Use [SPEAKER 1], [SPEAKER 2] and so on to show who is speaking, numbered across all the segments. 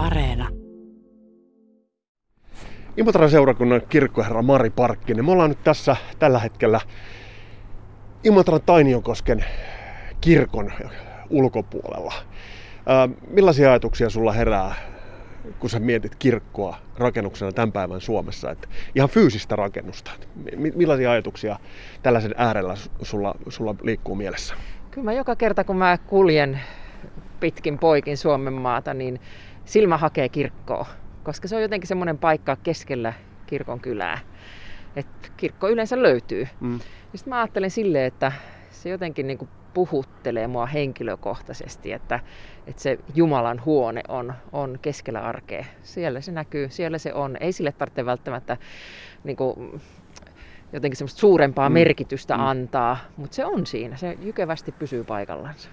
[SPEAKER 1] Areena.
[SPEAKER 2] Imotran seurakunnan kirkkoherra Mari Parkkinen. Me ollaan nyt tässä tällä hetkellä Imotran Tainiokosken kirkon ulkopuolella. Ää, millaisia ajatuksia sulla herää, kun sä mietit kirkkoa rakennuksena tämän päivän Suomessa? Et ihan fyysistä rakennusta. Millaisia ajatuksia tällaisen äärellä sulla, sulla liikkuu mielessä?
[SPEAKER 3] Kyllä mä joka kerta, kun mä kuljen pitkin poikin Suomen maata, niin silmä hakee kirkkoa, koska se on jotenkin semmoinen paikka keskellä kirkon kylää. että kirkko yleensä löytyy. Mm. Sitten mä ajattelen silleen, että se jotenkin niin kuin puhuttelee mua henkilökohtaisesti, että, että se Jumalan huone on, on keskellä arkea. Siellä se näkyy, siellä se on. Ei sille tarvitse välttämättä niin kuin, jotenkin semmoista suurempaa mm. merkitystä mm. antaa, mutta se on siinä. Se jykevästi pysyy paikallansa.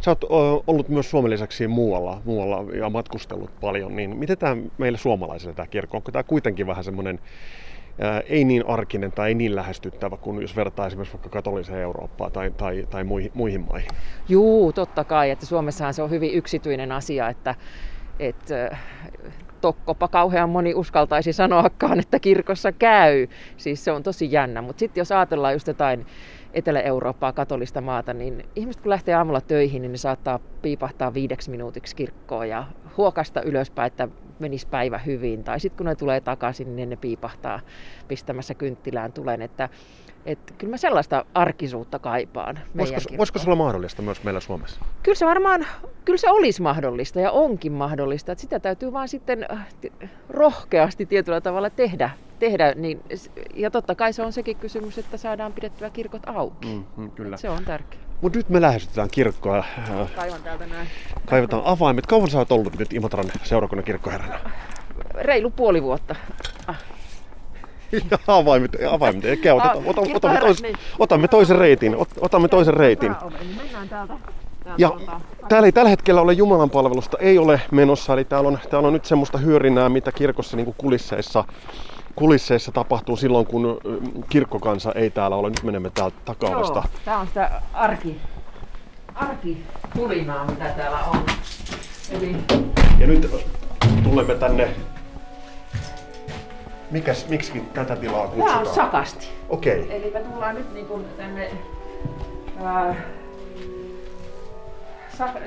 [SPEAKER 2] Sä oot ollut myös Suomen lisäksi muualla, muualla ja matkustellut paljon, niin miten tämä meille suomalaisille tämä kirkko, onko tämä kuitenkin vähän semmoinen ei niin arkinen tai ei niin lähestyttävä kuin jos vertaa esimerkiksi vaikka katoliseen Eurooppaan tai, tai, tai muihin, muihin maihin?
[SPEAKER 3] Juu, totta kai, että Suomessahan se on hyvin yksityinen asia, että, että tokkopa kauhean moni uskaltaisi sanoakaan, että kirkossa käy. Siis se on tosi jännä, mutta sitten jos ajatellaan just jotain Etelä-Eurooppaa, katolista maata, niin ihmiset kun lähtee aamulla töihin, niin ne saattaa piipahtaa viideksi minuutiksi kirkkoon ja huokasta ylöspäin, että menisi päivä hyvin. Tai sitten kun ne tulee takaisin, niin ne piipahtaa pistämässä kynttilään tulen. Että, että kyllä mä sellaista arkisuutta kaipaan.
[SPEAKER 2] Voisiko, voisiko se olla mahdollista myös meillä Suomessa?
[SPEAKER 3] Kyllä se varmaan, kyllä se olisi mahdollista ja onkin mahdollista. Että sitä täytyy vaan sitten äh, rohkeasti tietyllä tavalla tehdä. tehdä niin, ja totta kai se on sekin kysymys, että saadaan pidettyä kirkot auki. Mm, mm, kyllä. se on tärkeää.
[SPEAKER 2] Mutta nyt me lähestytään kirkkoa.
[SPEAKER 3] Kaivan täältä näin.
[SPEAKER 2] Kaivetaan avaimet. Kauan sä oot ollut nyt Imotran seurakunnan kirkkoherrana?
[SPEAKER 3] Reilu puoli vuotta. Ah.
[SPEAKER 2] Ja avaimet, avaimet. Eikä, ah, otetaan, otamme, otamme, tois, niin. otamme toisen reitin. Otamme toisen reitin. Ja täällä ei tällä hetkellä ole Jumalan palvelusta, ei ole menossa, eli täällä on, täällä on nyt semmoista hyörinää, mitä kirkossa niin kulisseissa kulisseissa tapahtuu silloin, kun kirkkokansa ei täällä ole. Nyt menemme täältä takaovesta. Joo,
[SPEAKER 3] tää on sitä arki, arkitulinaa, mitä täällä on. Eli...
[SPEAKER 2] Ja nyt tulemme tänne Mikäs, miksi tätä tilaa kutsutaan?
[SPEAKER 3] Tämä on sakasti.
[SPEAKER 2] Okei. Okay.
[SPEAKER 3] Eli me tullaan nyt niin kuin tänne ää,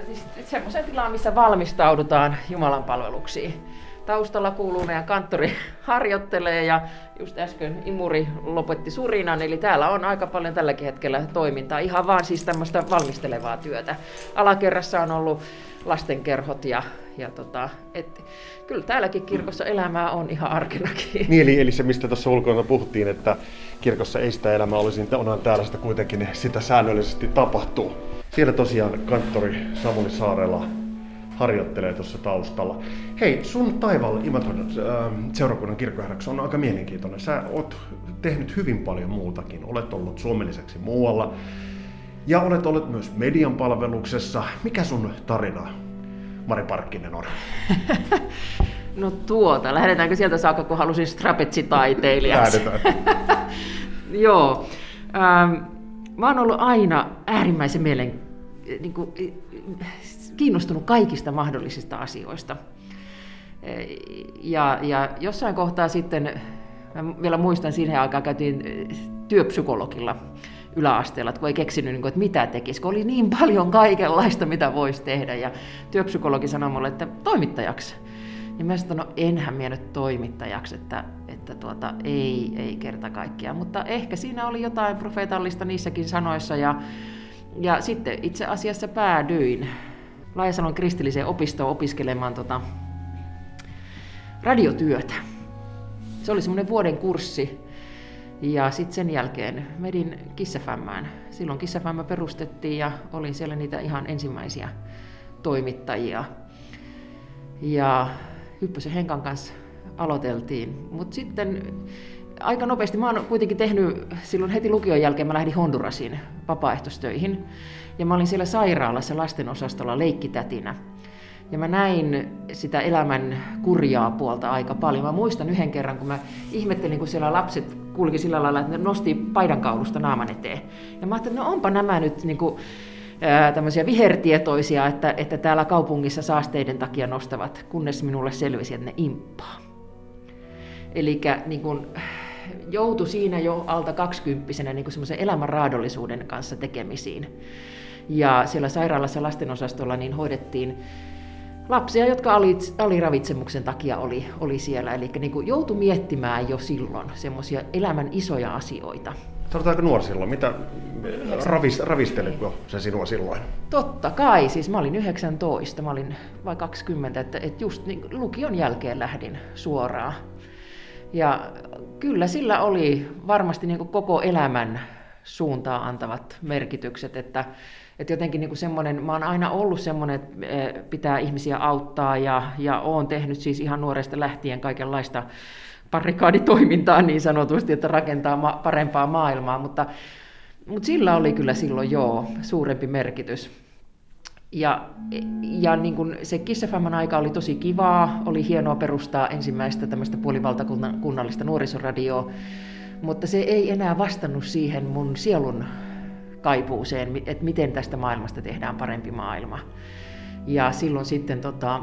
[SPEAKER 3] siis semmoiseen tilaan, missä valmistaudutaan Jumalan palveluksiin. Taustalla kuuluu meidän kanttori harjoittelee ja just äsken Imuri lopetti surinan, eli täällä on aika paljon tälläkin hetkellä toimintaa, ihan vaan siis tämmöistä valmistelevaa työtä. Alakerrassa on ollut lastenkerhot ja, ja tota, et, kyllä täälläkin kirkossa elämää on ihan arkenakin.
[SPEAKER 2] Niin, eli, eli se mistä tuossa ulkoina puhuttiin, että kirkossa ei sitä elämää olisi, niin onhan täällä sitä kuitenkin sitä säännöllisesti tapahtuu. Siellä tosiaan kanttori Samuli Saarela harjoittelee tuossa taustalla. Hei, sun taivaalla Imatran äh, seurakunnan kirkkoherraksi on aika mielenkiintoinen. Sä oot tehnyt hyvin paljon muutakin. Olet ollut suomen lisäksi muualla. Ja olet ollut myös median palveluksessa. Mikä sun tarina, Mari Parkkinen, on?
[SPEAKER 3] no tuota, lähdetäänkö sieltä saakka, kun halusin strapetsitaiteilijaksi? Lähdetään. Joo. Ähm, mä oon ollut aina äärimmäisen mielen, niin kuin, kiinnostunut kaikista mahdollisista asioista. Ja, ja jossain kohtaa sitten, mä vielä muistan siihen aikaan, käytiin työpsykologilla yläasteella, kun ei keksinyt, niin että mitä tekisi, kun oli niin paljon kaikenlaista, mitä voisi tehdä. Ja työpsykologi sanoi mulle, että toimittajaksi. Niin mä sanoin, no enhän minä nyt toimittajaksi, että, että tuota, ei, ei kerta kaikkiaan. Mutta ehkä siinä oli jotain profeetallista niissäkin sanoissa. Ja, ja sitten itse asiassa päädyin Laajasalon kristilliseen opistoon opiskelemaan tota, radiotyötä. Se oli semmoinen vuoden kurssi. Ja sitten sen jälkeen medin Kissafämmään. Silloin Kissafämmä perustettiin ja olin siellä niitä ihan ensimmäisiä toimittajia. Ja Hyppösen Henkan kanssa aloiteltiin. Mutta sitten aika nopeasti, mä oon kuitenkin tehnyt, silloin heti lukion jälkeen mä lähdin Hondurasiin vapaaehtoistöihin. Ja mä olin siellä sairaalassa lastenosastolla leikkitätinä. Ja mä näin sitä elämän kurjaa puolta aika paljon. Mä muistan yhden kerran, kun mä ihmettelin, kun siellä lapset kulki sillä lailla, että ne nosti paidankaulusta naaman eteen. Ja mä ajattelin, että no onpa nämä nyt niin kuin, tämmöisiä vihertietoisia, että, että täällä kaupungissa saasteiden takia nostavat, kunnes minulle selvisi, että ne imppaa. Eli niin kun, joutui siinä jo alta kaksikymppisenä niin semmoisen elämän raadollisuuden kanssa tekemisiin. Ja siellä sairaalassa lastenosastolla niin hoidettiin lapsia, jotka aliravitsemuksen takia oli, oli siellä. Eli niin kuin joutui miettimään jo silloin semmoisia elämän isoja asioita.
[SPEAKER 2] Aika nuori silloin. Mitä ravis, ravistelitko se sinua silloin?
[SPEAKER 3] Totta kai. Siis mä olin 19, mä olin vai 20, että, että just niin, lukion jälkeen lähdin suoraan. Ja kyllä sillä oli varmasti niin kuin koko elämän suuntaa antavat merkitykset, että, että jotenkin niin kuin semmoinen, mä oon aina ollut semmoinen, että eh, pitää ihmisiä auttaa ja, ja oon tehnyt siis ihan nuoresta lähtien kaikenlaista parikaaditoimintaa niin sanotusti, että rakentaa ma- parempaa maailmaa, mutta, mutta sillä oli kyllä silloin joo suurempi merkitys. Ja, ja niin kuin se Kissafamman aika oli tosi kivaa, oli hienoa perustaa ensimmäistä tämmöistä puolivaltakunnallista nuorisoradioa, mutta se ei enää vastannut siihen mun sielun kaipuuseen, että miten tästä maailmasta tehdään parempi maailma. Ja silloin sitten tota,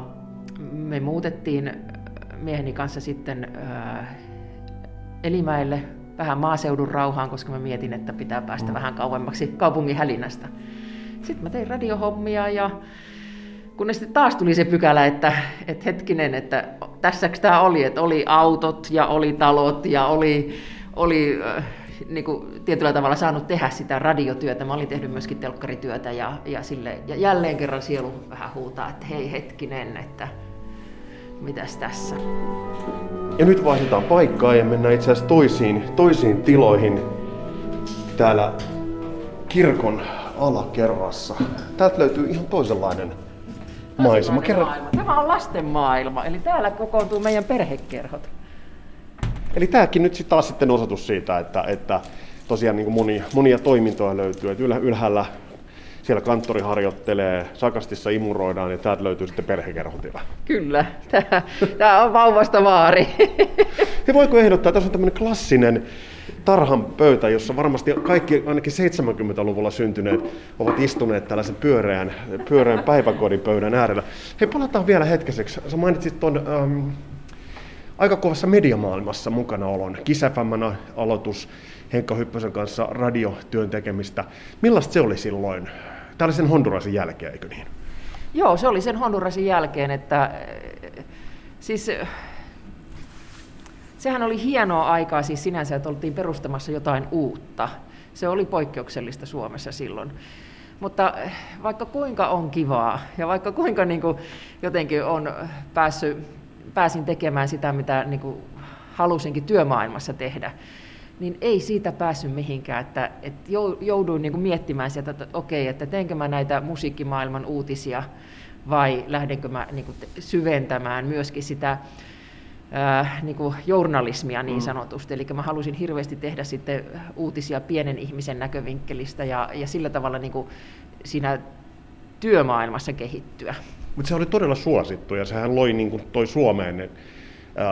[SPEAKER 3] me muutettiin mieheni kanssa sitten äh, Elimäelle vähän maaseudun rauhaan, koska mä mietin, että pitää päästä mm. vähän kauemmaksi kaupungin hälinästä. Sitten mä tein radiohommia ja kunnes sitten taas tuli se pykälä, että, että hetkinen, että tässäks tämä oli, että oli autot ja oli talot ja oli, oli äh, niin kuin tietyllä tavalla saanut tehdä sitä radiotyötä. Mä olin tehnyt myöskin telkkarityötä ja, ja, sille, ja jälleen kerran sielu vähän huutaa, että hei hetkinen, että mitäs tässä.
[SPEAKER 2] Ja nyt vaihdetaan paikkaa ja mennään itse asiassa toisiin, toisiin tiloihin täällä kirkon alakerrassa. Täältä löytyy ihan toisenlainen maisema.
[SPEAKER 3] Kerran... maailma. Tämä on lasten maailma, eli täällä kokoontuu meidän perhekerhot.
[SPEAKER 2] Eli tämäkin nyt sitten taas sitten osoitus siitä, että, että tosiaan niin monia, monia toimintoja löytyy. Että ylhäällä siellä kanttori harjoittelee, sakastissa imuroidaan ja täältä löytyy sitten perhekerhotila.
[SPEAKER 3] Kyllä, tämä, tämä on vauvasta vaari.
[SPEAKER 2] Ja voiko ehdottaa, tässä on tämmöinen klassinen tarhan pöytä, jossa varmasti kaikki ainakin 70-luvulla syntyneet ovat istuneet tällaisen pyöreän, pyöreän päiväkodin pöydän äärellä. Hei, palataan vielä hetkeseksi. Sä mainitsit tuon ähm, aika kovassa mediamaailmassa mukana olon. Kisäfämmän aloitus, Henkka Hyppösen kanssa radiotyön tekemistä. Millaista se oli silloin? Tämä oli sen Hondurasin jälkeen, eikö niin?
[SPEAKER 3] Joo, se oli sen Hondurasin jälkeen, että siis sehän oli hienoa aikaa siis sinänsä, että oltiin perustamassa jotain uutta. Se oli poikkeuksellista Suomessa silloin. Mutta vaikka kuinka on kivaa ja vaikka kuinka niin kuin jotenkin on päässyt, pääsin tekemään sitä, mitä niin kuin halusinkin työmaailmassa tehdä, niin ei siitä päässyt mihinkään, että, että jouduin niin kuin miettimään sieltä, että okei, että teenkö mä näitä musiikkimaailman uutisia vai lähdenkö mä niin kuin syventämään myöskin sitä äh, niin kuin journalismia niin mm. sanotusti. Eli mä halusin hirveästi tehdä sitten uutisia pienen ihmisen näkövinkkelistä ja, ja sillä tavalla niin kuin siinä työmaailmassa kehittyä.
[SPEAKER 2] Mutta se oli todella suosittu ja sehän loi niin kuin toi Suomeen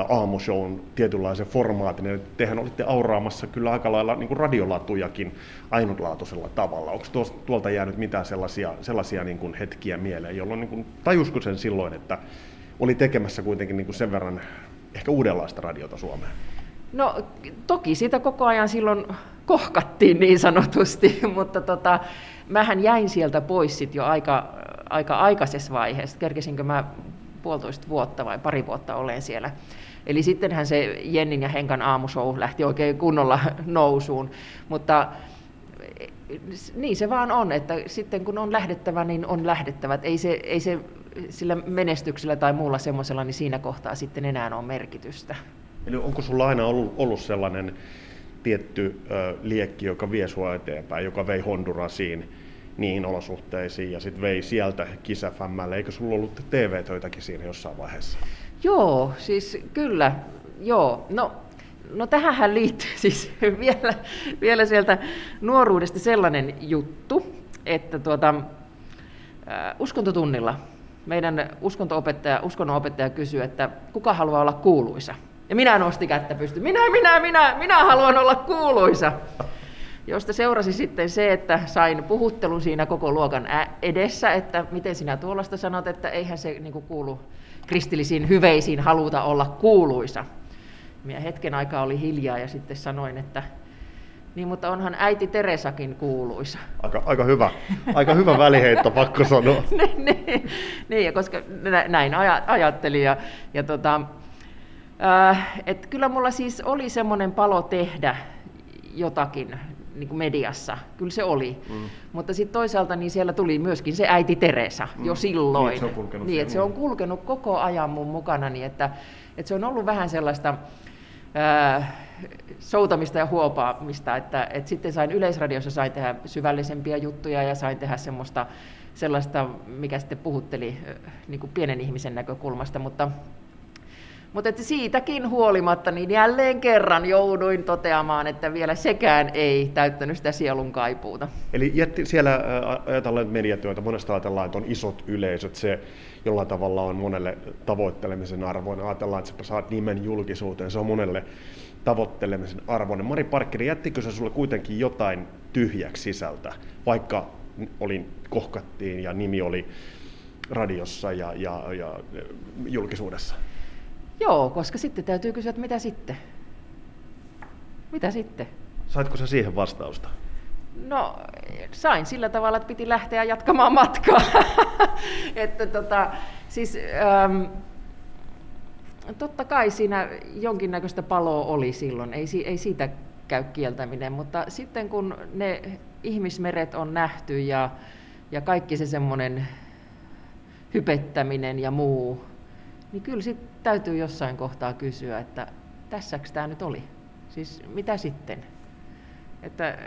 [SPEAKER 2] aamushown tietynlaisen formaatin. Eli tehän olitte auraamassa kyllä aika lailla niin kuin radiolatujakin ainutlaatuisella tavalla. Onko tuolta jäänyt mitään sellaisia, sellaisia niin kuin hetkiä mieleen, jolloin niin kuin, tajusko sen silloin, että oli tekemässä kuitenkin niin kuin sen verran ehkä uudenlaista radiota Suomeen?
[SPEAKER 3] No toki sitä koko ajan silloin kohkattiin niin sanotusti, mutta tota, mähän jäin sieltä pois sit jo aika, aika aikaisessa vaiheessa. Kerkesinkö mä puolitoista vuotta vai pari vuotta olen siellä. Eli sittenhän se Jennin ja Henkan aamushow lähti oikein kunnolla nousuun, mutta niin se vaan on, että sitten kun on lähdettävä, niin on lähdettävä. Ei se, ei se sillä menestyksellä tai muulla semmoisella, niin siinä kohtaa sitten enää on merkitystä.
[SPEAKER 2] Eli onko sulla aina ollut, ollut sellainen tietty ö, liekki, joka vie sua eteenpäin, joka vei Hondurasiin niihin olosuhteisiin ja sitten vei sieltä kisäfämmälle. Eikö sulla ollut TV-töitäkin siinä jossain vaiheessa?
[SPEAKER 3] Joo, siis kyllä. Joo, no No tähän liittyy siis vielä, vielä sieltä nuoruudesta sellainen juttu, että tuota, äh, uskontotunnilla meidän uskontoopettaja, uskonnonopettaja kysyi, että kuka haluaa olla kuuluisa. Ja minä nosti kättä pysty. Minä, minä, minä, minä haluan olla kuuluisa. josta seurasi sitten se, että sain puhuttelun siinä koko luokan edessä, että miten sinä tuollaista sanot, että eihän se niin kuin kuulu kristillisiin hyveisiin haluta olla kuuluisa. Minä hetken aikaa oli hiljaa ja sitten sanoin, että niin, mutta onhan äiti Teresakin kuuluisa.
[SPEAKER 2] Aika, aika hyvä, aika hyvä väliheitto, pakko sanoa.
[SPEAKER 3] niin, niin, niin, koska näin ajattelin. Ja, ja tota, äh, et kyllä mulla siis oli semmoinen palo tehdä jotakin niin kuin mediassa, kyllä se oli. Mm. Mutta sitten toisaalta niin siellä tuli myöskin se äiti Teresa mm. jo silloin. Niin,
[SPEAKER 2] se on kulkenut,
[SPEAKER 3] niin, että se on kulkenut koko ajan mun mukana, niin että, että se on ollut vähän sellaista ää, soutamista ja huopaamista, että, että sitten sain Yleisradiossa sain tehdä syvällisempiä juttuja ja sain tehdä semmoista sellaista, mikä sitten puhutteli niin kuin pienen ihmisen näkökulmasta, mutta mutta että siitäkin huolimatta, niin jälleen kerran jouduin toteamaan, että vielä sekään ei täyttänyt sitä sielun kaipuuta.
[SPEAKER 2] Eli jätti, siellä ajatellaan mediatyötä, monesta ajatellaan, että on isot yleisöt, se jollain tavalla on monelle tavoittelemisen arvoinen. Ajatellaan, että sä saat nimen julkisuuteen, se on monelle tavoittelemisen arvoinen. Mari Parkkeri, jättikö se sulle kuitenkin jotain tyhjäksi sisältä, vaikka olin, kohkattiin ja nimi oli radiossa ja, ja, ja julkisuudessa?
[SPEAKER 3] Joo, koska sitten täytyy kysyä, että mitä sitten? Mitä sitten?
[SPEAKER 2] Saitko sä siihen vastausta?
[SPEAKER 3] No, sain sillä tavalla, että piti lähteä jatkamaan matkaa. että tota, siis, ähm, totta kai siinä jonkinnäköistä paloa oli silloin, ei, ei siitä käy kieltäminen, mutta sitten kun ne ihmismeret on nähty ja, ja kaikki se semmoinen hypettäminen ja muu, niin kyllä sitten täytyy jossain kohtaa kysyä, että tässäks tämä nyt oli? Siis mitä sitten? Että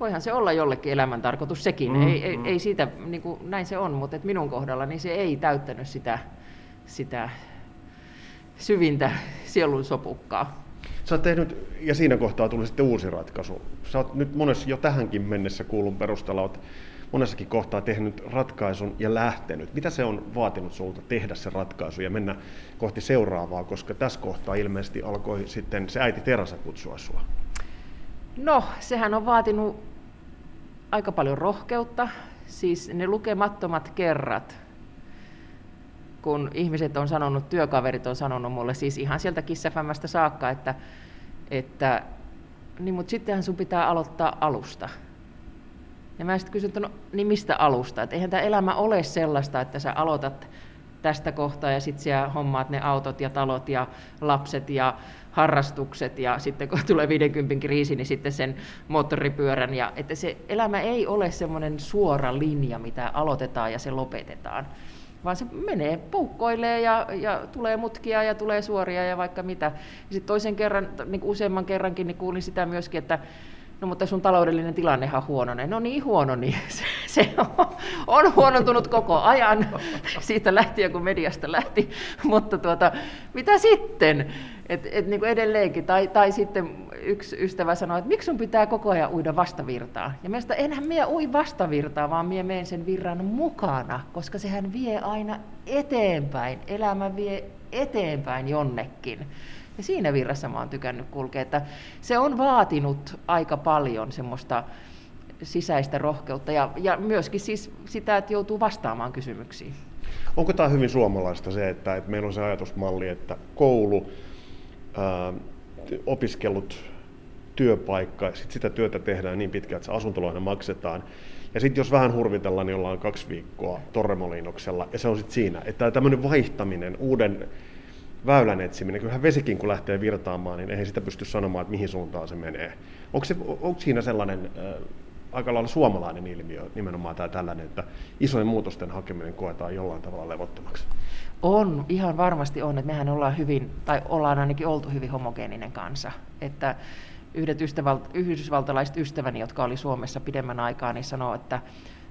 [SPEAKER 3] voihan se olla jollekin elämäntarkoitus sekin, mm, ei, ei, mm. ei siitä, niin kuin, näin se on, mutta et minun kohdalla niin se ei täyttänyt sitä, sitä syvintä sielun sopukkaa.
[SPEAKER 2] Sä oot tehnyt, ja siinä kohtaa tuli sitten uusi ratkaisu. Sä oot nyt monessa jo tähänkin mennessä kuulun perusteella, oot monessakin kohtaa tehnyt ratkaisun ja lähtenyt. Mitä se on vaatinut sulta tehdä se ratkaisu ja mennä kohti seuraavaa, koska tässä kohtaa ilmeisesti alkoi sitten se äiti Terasa kutsua sua?
[SPEAKER 3] No, sehän on vaatinut aika paljon rohkeutta, siis ne lukemattomat kerrat, kun ihmiset on sanonut, työkaverit on sanonut mulle, siis ihan sieltä kissafämmästä saakka, että, että niin, mutta sittenhän sun pitää aloittaa alusta. Ja mä sitten kysyin, että no, niin mistä alusta? Että eihän tämä elämä ole sellaista, että sä aloitat tästä kohtaa ja sitten siellä hommaat ne autot ja talot ja lapset ja harrastukset ja sitten kun tulee 50 kriisi, niin sitten sen moottoripyörän. Ja, että se elämä ei ole semmoinen suora linja, mitä aloitetaan ja se lopetetaan, vaan se menee, poukkoilee ja, ja tulee mutkia ja tulee suoria ja vaikka mitä. Sitten toisen kerran, niin useamman kerrankin, niin kuulin sitä myöskin, että No mutta sun taloudellinen tilannehan on huononen. No niin huono, niin se, se on, on huonontunut koko ajan siitä lähtien, kun mediasta lähti. Mutta tuota, mitä sitten? Et, et niin kuin edelleenkin. Tai, tai sitten yksi ystävä sanoi, että miksi sun pitää koko ajan uida vastavirtaa? Ja mielestä enhän minä ui vastavirtaa, vaan minä menen sen virran mukana, koska sehän vie aina eteenpäin. Elämä vie eteenpäin jonnekin. Ja siinä virrassa mä oon tykännyt kulkea, että se on vaatinut aika paljon semmoista sisäistä rohkeutta ja, ja myöskin siis sitä, että joutuu vastaamaan kysymyksiin.
[SPEAKER 2] Onko tämä hyvin suomalaista se, että, että meillä on se ajatusmalli, että koulu, ää, opiskelut, työpaikka, sit sitä työtä tehdään niin pitkään, että se asuntolaina maksetaan. Ja sitten jos vähän hurvitellaan, niin ollaan kaksi viikkoa Torremoliinoksella, ja se on sitten siinä. Että tämmöinen vaihtaminen, uuden väylän etsiminen, kyllähän vesikin kun lähtee virtaamaan, niin ei sitä pysty sanomaan, että mihin suuntaan se menee. Onko, se, onko siinä sellainen äh, aika lailla suomalainen ilmiö nimenomaan tämä tällainen, että isojen muutosten hakeminen koetaan jollain tavalla levottomaksi?
[SPEAKER 3] On, ihan varmasti on, että mehän ollaan hyvin, tai ollaan ainakin oltu hyvin homogeeninen kansa, että yhdet ystävält, yhdysvaltalaiset ystäväni, jotka oli Suomessa pidemmän aikaa, niin sanoo, että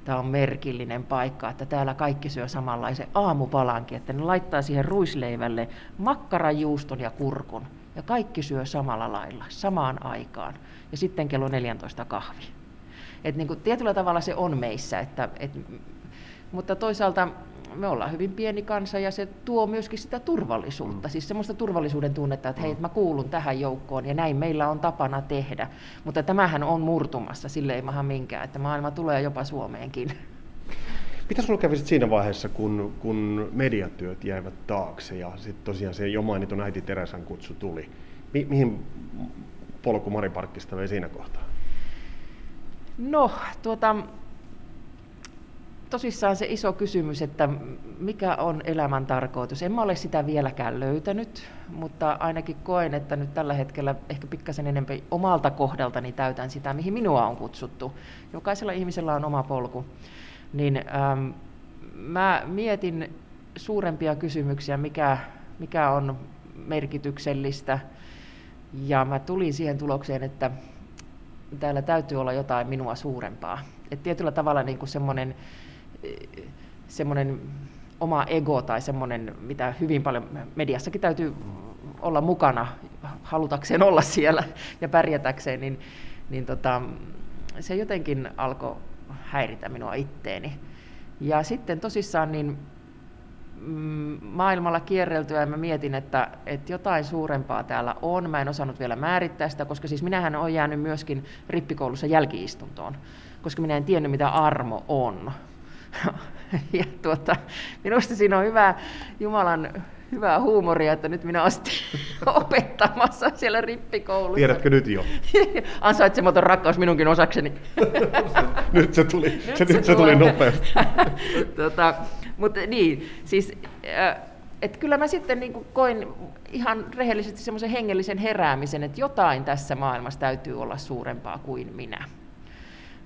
[SPEAKER 3] tämä on merkillinen paikka, että täällä kaikki syö samanlaisen aamupalankin, että ne laittaa siihen ruisleivälle makkarajuuston ja kurkun. Ja kaikki syö samalla lailla, samaan aikaan. Ja sitten kello 14 kahvi. Et niin kuin, tietyllä tavalla se on meissä, että, et, mutta toisaalta me ollaan hyvin pieni kansa ja se tuo myöskin sitä turvallisuutta, mm. siis semmoista turvallisuuden tunnetta, että hei, mä kuulun tähän joukkoon ja näin meillä on tapana tehdä. Mutta tämähän on murtumassa, sille ei maha minkään, että maailma tulee jopa Suomeenkin.
[SPEAKER 2] Mitä sulla kävi siinä vaiheessa, kun, kun mediatyöt jäivät taakse ja sitten tosiaan se jo mainitun äiti Teresan kutsu tuli? Mi- mihin polku Mari Parkkista vei siinä kohtaa?
[SPEAKER 3] No, tuota, tosissaan se iso kysymys, että mikä on elämän tarkoitus. En mä ole sitä vieläkään löytänyt, mutta ainakin koen, että nyt tällä hetkellä ehkä pikkasen enemmän omalta kohdaltani täytän sitä, mihin minua on kutsuttu. Jokaisella ihmisellä on oma polku. Niin ähm, mä mietin suurempia kysymyksiä, mikä, mikä on merkityksellistä. Ja mä tulin siihen tulokseen, että täällä täytyy olla jotain minua suurempaa. Et tietyllä tavalla niin kuin semmoinen semmoinen oma ego tai semmoinen, mitä hyvin paljon mediassakin täytyy olla mukana halutakseen olla siellä ja pärjätäkseen, niin, niin tota, se jotenkin alkoi häiritä minua itteeni. Ja sitten tosissaan niin mm, maailmalla kierreltyä ja mä mietin, että, että jotain suurempaa täällä on. Mä en osannut vielä määrittää sitä, koska siis minähän olen jäänyt myöskin rippikoulussa jälkiistuntoon, koska minä en tiennyt, mitä armo on. ja tuota, minusta siinä on hyvä Jumalan hyvää huumoria, että nyt minä olen opettamassa siellä rippikoulussa.
[SPEAKER 2] Tiedätkö nyt jo?
[SPEAKER 3] Ansaitsematon rakkaus minunkin osakseni.
[SPEAKER 2] nyt se tuli, nyt se, se, se tuli nopeasti.
[SPEAKER 3] tota, mutta niin, siis, äh, että kyllä mä sitten niin koin ihan rehellisesti semmoisen hengellisen heräämisen, että jotain tässä maailmassa täytyy olla suurempaa kuin minä.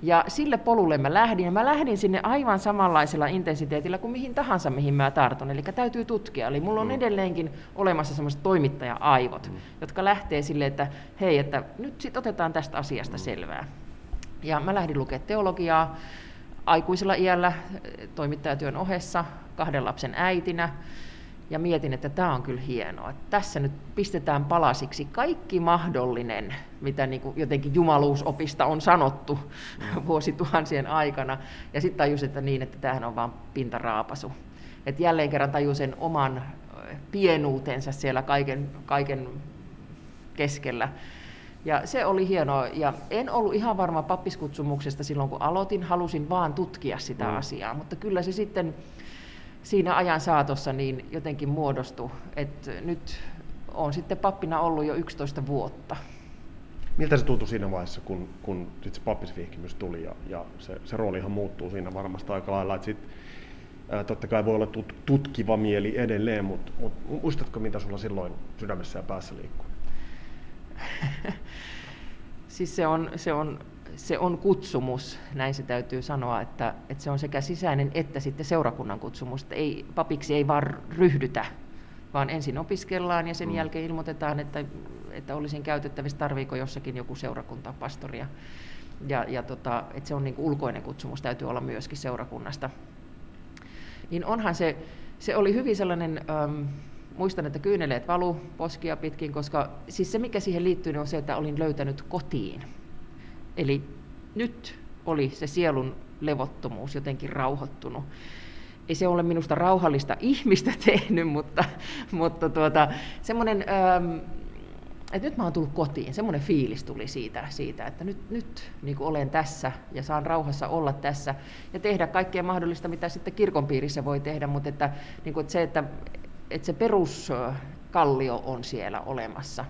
[SPEAKER 3] Ja sille polulle mä lähdin, ja mä lähdin sinne aivan samanlaisella intensiteetillä kuin mihin tahansa, mihin mä tartun. Eli täytyy tutkia. Eli mulla on mm. edelleenkin olemassa semmoiset toimittaja-aivot, mm. jotka lähtee sille, että hei, että nyt sit otetaan tästä asiasta mm. selvää. Ja mä lähdin lukemaan teologiaa aikuisella iällä toimittajatyön ohessa, kahden lapsen äitinä ja mietin, että tämä on kyllä hienoa. Että tässä nyt pistetään palasiksi kaikki mahdollinen, mitä niin kuin jotenkin jumaluusopista on sanottu mm. vuosituhansien aikana. Ja sitten tajusin, että niin, että tämähän on vain pintaraapasu. Että jälleen kerran tajusin oman pienuutensa siellä kaiken, kaiken keskellä. Ja se oli hienoa. Ja en ollut ihan varma pappiskutsumuksesta silloin, kun aloitin. Halusin vaan tutkia sitä mm. asiaa. Mutta kyllä se sitten siinä ajan saatossa niin jotenkin muodostui, että nyt on sitten pappina ollut jo 11 vuotta.
[SPEAKER 2] Miltä se tuntui siinä vaiheessa, kun, kun sit se pappisvihkimys tuli ja, ja se, se roolihan muuttuu siinä varmasti aika lailla, että sit, ää, totta kai voi olla tut, tutkiva mieli edelleen, mutta mut, muistatko mitä sulla silloin sydämessä ja päässä liikkuu?
[SPEAKER 3] siis se on, se on se on kutsumus, näin se täytyy sanoa, että, että se on sekä sisäinen että sitten seurakunnan kutsumus. Että ei, papiksi ei vaan ryhdytä, vaan ensin opiskellaan ja sen mm. jälkeen ilmoitetaan, että, että olisin käytettävissä, tarviiko jossakin joku seurakuntapastori. Ja, ja tota, että se on niin kuin ulkoinen kutsumus, täytyy olla myöskin seurakunnasta. Niin onhan se, se oli hyvin sellainen, ähm, muistan, että kyyneleet valu poskia pitkin, koska siis se mikä siihen liittyy niin on se, että olin löytänyt kotiin Eli nyt oli se sielun levottomuus jotenkin rauhoittunut. Ei se ole minusta rauhallista ihmistä tehnyt, mutta, mutta tuota, semmoinen, ähm, että nyt mä oon tullut kotiin, semmoinen fiilis tuli siitä, siitä että nyt, nyt niin olen tässä ja saan rauhassa olla tässä ja tehdä kaikkea mahdollista, mitä sitten kirkon piirissä voi tehdä, mutta että, niin kuin, että se, että, että se peruskallio on siellä olemassa.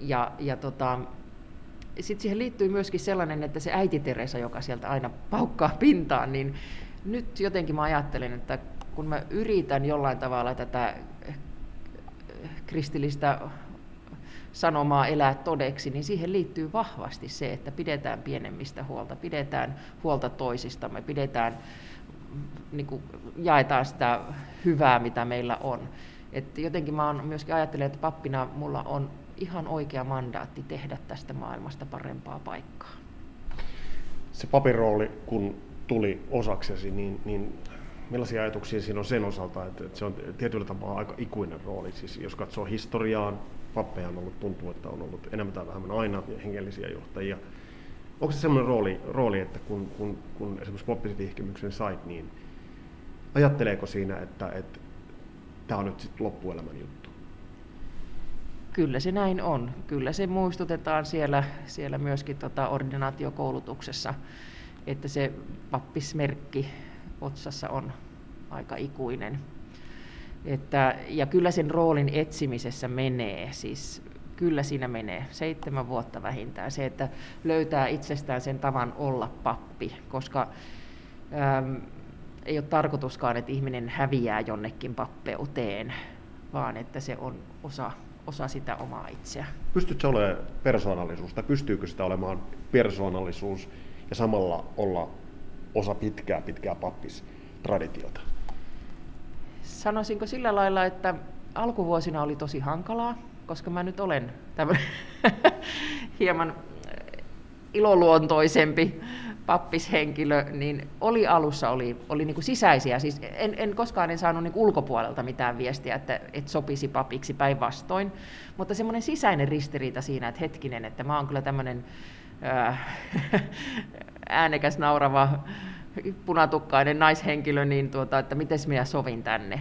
[SPEAKER 3] Ja, ja tota, sitten siihen liittyy myöskin sellainen, että se äiti Teresa, joka sieltä aina paukkaa pintaan, niin nyt jotenkin mä ajattelen, että kun mä yritän jollain tavalla tätä kristillistä sanomaa elää todeksi, niin siihen liittyy vahvasti se, että pidetään pienemmistä huolta, pidetään huolta toisistamme, pidetään, niin kuin, jaetaan sitä hyvää, mitä meillä on. Et jotenkin mä oon myöskin ajattelen, että pappina mulla on ihan oikea mandaatti tehdä tästä maailmasta parempaa paikkaa.
[SPEAKER 2] Se papirooli, kun tuli osaksesi, niin, niin millaisia ajatuksia siinä on sen osalta, että, se on tietyllä tapaa aika ikuinen rooli. Siis jos katsoo historiaan, pappeja on ollut, tuntuu, että on ollut enemmän tai vähemmän aina hengellisiä johtajia. Onko se sellainen rooli, rooli että kun, kun, kun esimerkiksi poppisivihkimyksen sait, niin Ajatteleeko siinä, että, että tämä on nyt sitten loppuelämän juttu?
[SPEAKER 3] Kyllä se näin on. Kyllä se muistutetaan siellä, siellä myöskin tota ordinaatiokoulutuksessa, että se pappismerkki otsassa on aika ikuinen. Että, ja kyllä sen roolin etsimisessä menee, siis kyllä siinä menee seitsemän vuotta vähintään se, että löytää itsestään sen tavan olla pappi, koska äm, ei ole tarkoituskaan, että ihminen häviää jonnekin pappeuteen, vaan että se on osa, osa sitä omaa itseä.
[SPEAKER 2] Pystytkö olemaan persoonallisuus, tai pystyykö sitä olemaan persoonallisuus ja samalla olla osa pitkää, pitkää pappistraditiota?
[SPEAKER 3] Sanoisinko sillä lailla, että alkuvuosina oli tosi hankalaa, koska mä nyt olen tämmöinen hieman iloluontoisempi pappishenkilö, niin oli alussa oli, oli niin kuin sisäisiä, siis en, en koskaan en saanut niin ulkopuolelta mitään viestiä, että, että sopisi papiksi päinvastoin, mutta semmoinen sisäinen ristiriita siinä, että hetkinen, että mä oon kyllä tämmöinen äh, äänekäs, naurava, punatukkainen naishenkilö, niin tuota, että miten minä sovin tänne.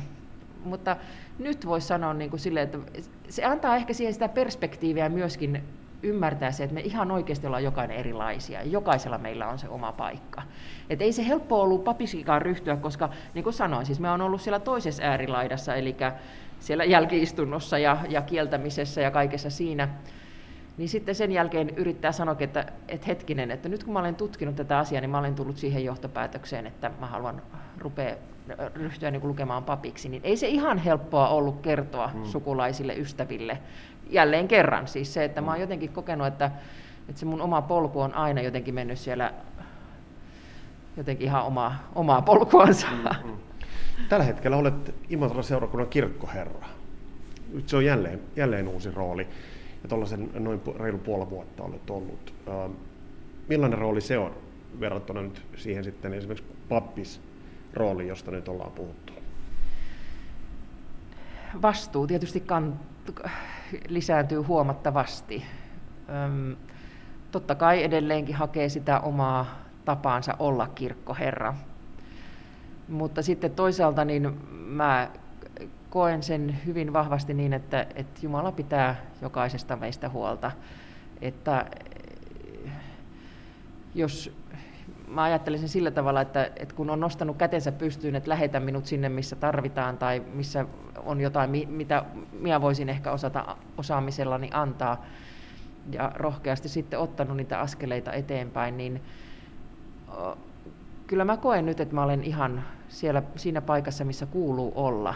[SPEAKER 3] Mutta nyt voisi sanoa niin kuin sille, että se antaa ehkä siihen sitä perspektiiviä myöskin ymmärtää se, että me ihan oikeasti ollaan jokainen erilaisia ja jokaisella meillä on se oma paikka. Et ei se helppo ollut papisikaan ryhtyä, koska niin kuin sanoin, siis me on ollut siellä toisessa äärilaidassa, eli siellä jälkiistunnossa ja, ja kieltämisessä ja kaikessa siinä. Niin sitten sen jälkeen yrittää sanoa, että, että hetkinen, että nyt kun mä olen tutkinut tätä asiaa, niin mä olen tullut siihen johtopäätökseen, että mä haluan rupea ryhtyä niin lukemaan papiksi, niin ei se ihan helppoa ollut kertoa mm. sukulaisille, ystäville. Jälleen kerran siis se, että mm. mä oon mm. jotenkin kokenut, että, että se mun oma polku on aina jotenkin mennyt siellä jotenkin ihan omaa, omaa polkuansa. Mm, mm.
[SPEAKER 2] Tällä hetkellä olet Imatran seurakunnan kirkkoherra. Nyt se on jälleen, jälleen uusi rooli. Ja tuollaisen noin reilu puoli vuotta olet ollut. millainen rooli se on verrattuna nyt siihen sitten esimerkiksi pappis rooli, josta nyt ollaan puhuttu?
[SPEAKER 3] Vastuu tietysti kan- lisääntyy huomattavasti. Öm, totta kai edelleenkin hakee sitä omaa tapaansa olla kirkkoherra. Mutta sitten toisaalta niin mä koen sen hyvin vahvasti niin, että, että Jumala pitää jokaisesta meistä huolta. Että jos mä ajattelisin sillä tavalla, että, että kun on nostanut kätensä pystyyn, että lähetä minut sinne, missä tarvitaan tai missä on jotain, mitä minä voisin ehkä osata osaamisellani antaa, ja rohkeasti sitten ottanut niitä askeleita eteenpäin, niin kyllä mä koen nyt, että mä olen ihan siellä, siinä paikassa, missä kuuluu olla.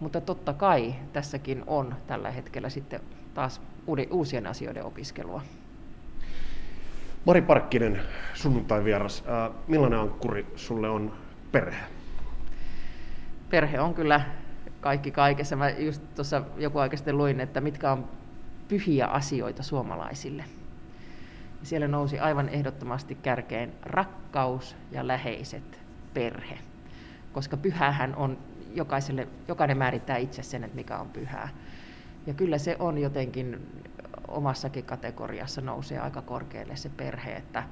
[SPEAKER 3] Mutta totta kai tässäkin on tällä hetkellä sitten taas uusien asioiden opiskelua.
[SPEAKER 2] Mari Parkkinen, sunnuntai vieras. Millainen ankkuri sulle on perhe?
[SPEAKER 3] Perhe on kyllä kaikki kaikessa. Mä just tuossa joku aika sitten luin, että mitkä on pyhiä asioita suomalaisille. Siellä nousi aivan ehdottomasti kärkeen rakkaus ja läheiset perhe. Koska pyhähän on jokaiselle, jokainen määrittää itse sen, että mikä on pyhää. Ja kyllä se on jotenkin omassakin kategoriassa nousee aika korkealle se perhe, että,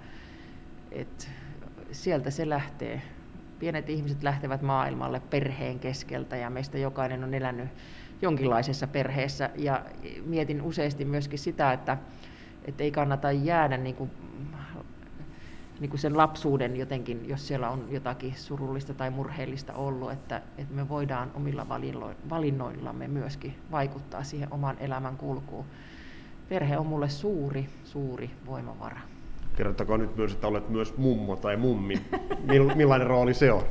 [SPEAKER 3] että sieltä se lähtee. Pienet ihmiset lähtevät maailmalle perheen keskeltä ja meistä jokainen on elänyt jonkinlaisessa perheessä ja mietin useasti myöskin sitä, että, että ei kannata jäädä niin kuin, niin kuin sen lapsuuden jotenkin, jos siellä on jotakin surullista tai murheellista ollut, että, että me voidaan omilla valinnoillamme myöskin vaikuttaa siihen oman elämän kulkuun perhe on mulle suuri, suuri voimavara.
[SPEAKER 2] Kerrottakoon nyt myös, että olet myös mummo tai mummi. Millainen rooli se on?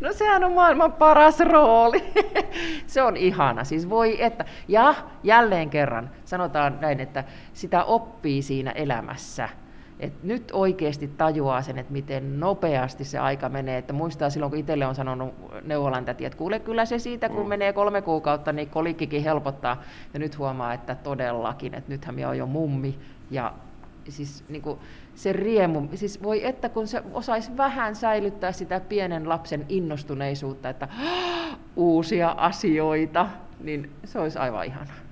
[SPEAKER 3] No sehän on maailman paras rooli. se on ihana. Siis voi että. Ja jälleen kerran sanotaan näin, että sitä oppii siinä elämässä et nyt oikeasti tajuaa sen, että miten nopeasti se aika menee. Että muistaa silloin, kun itselle on sanonut neuvolan täti, että kuule kyllä se siitä, kun mm. menee kolme kuukautta, niin kolikkikin helpottaa. Ja nyt huomaa, että todellakin, että nythän minä olen jo mummi. Ja siis niin kuin se riemu, siis voi että kun se osaisi vähän säilyttää sitä pienen lapsen innostuneisuutta, että uusia asioita, niin se olisi aivan ihana.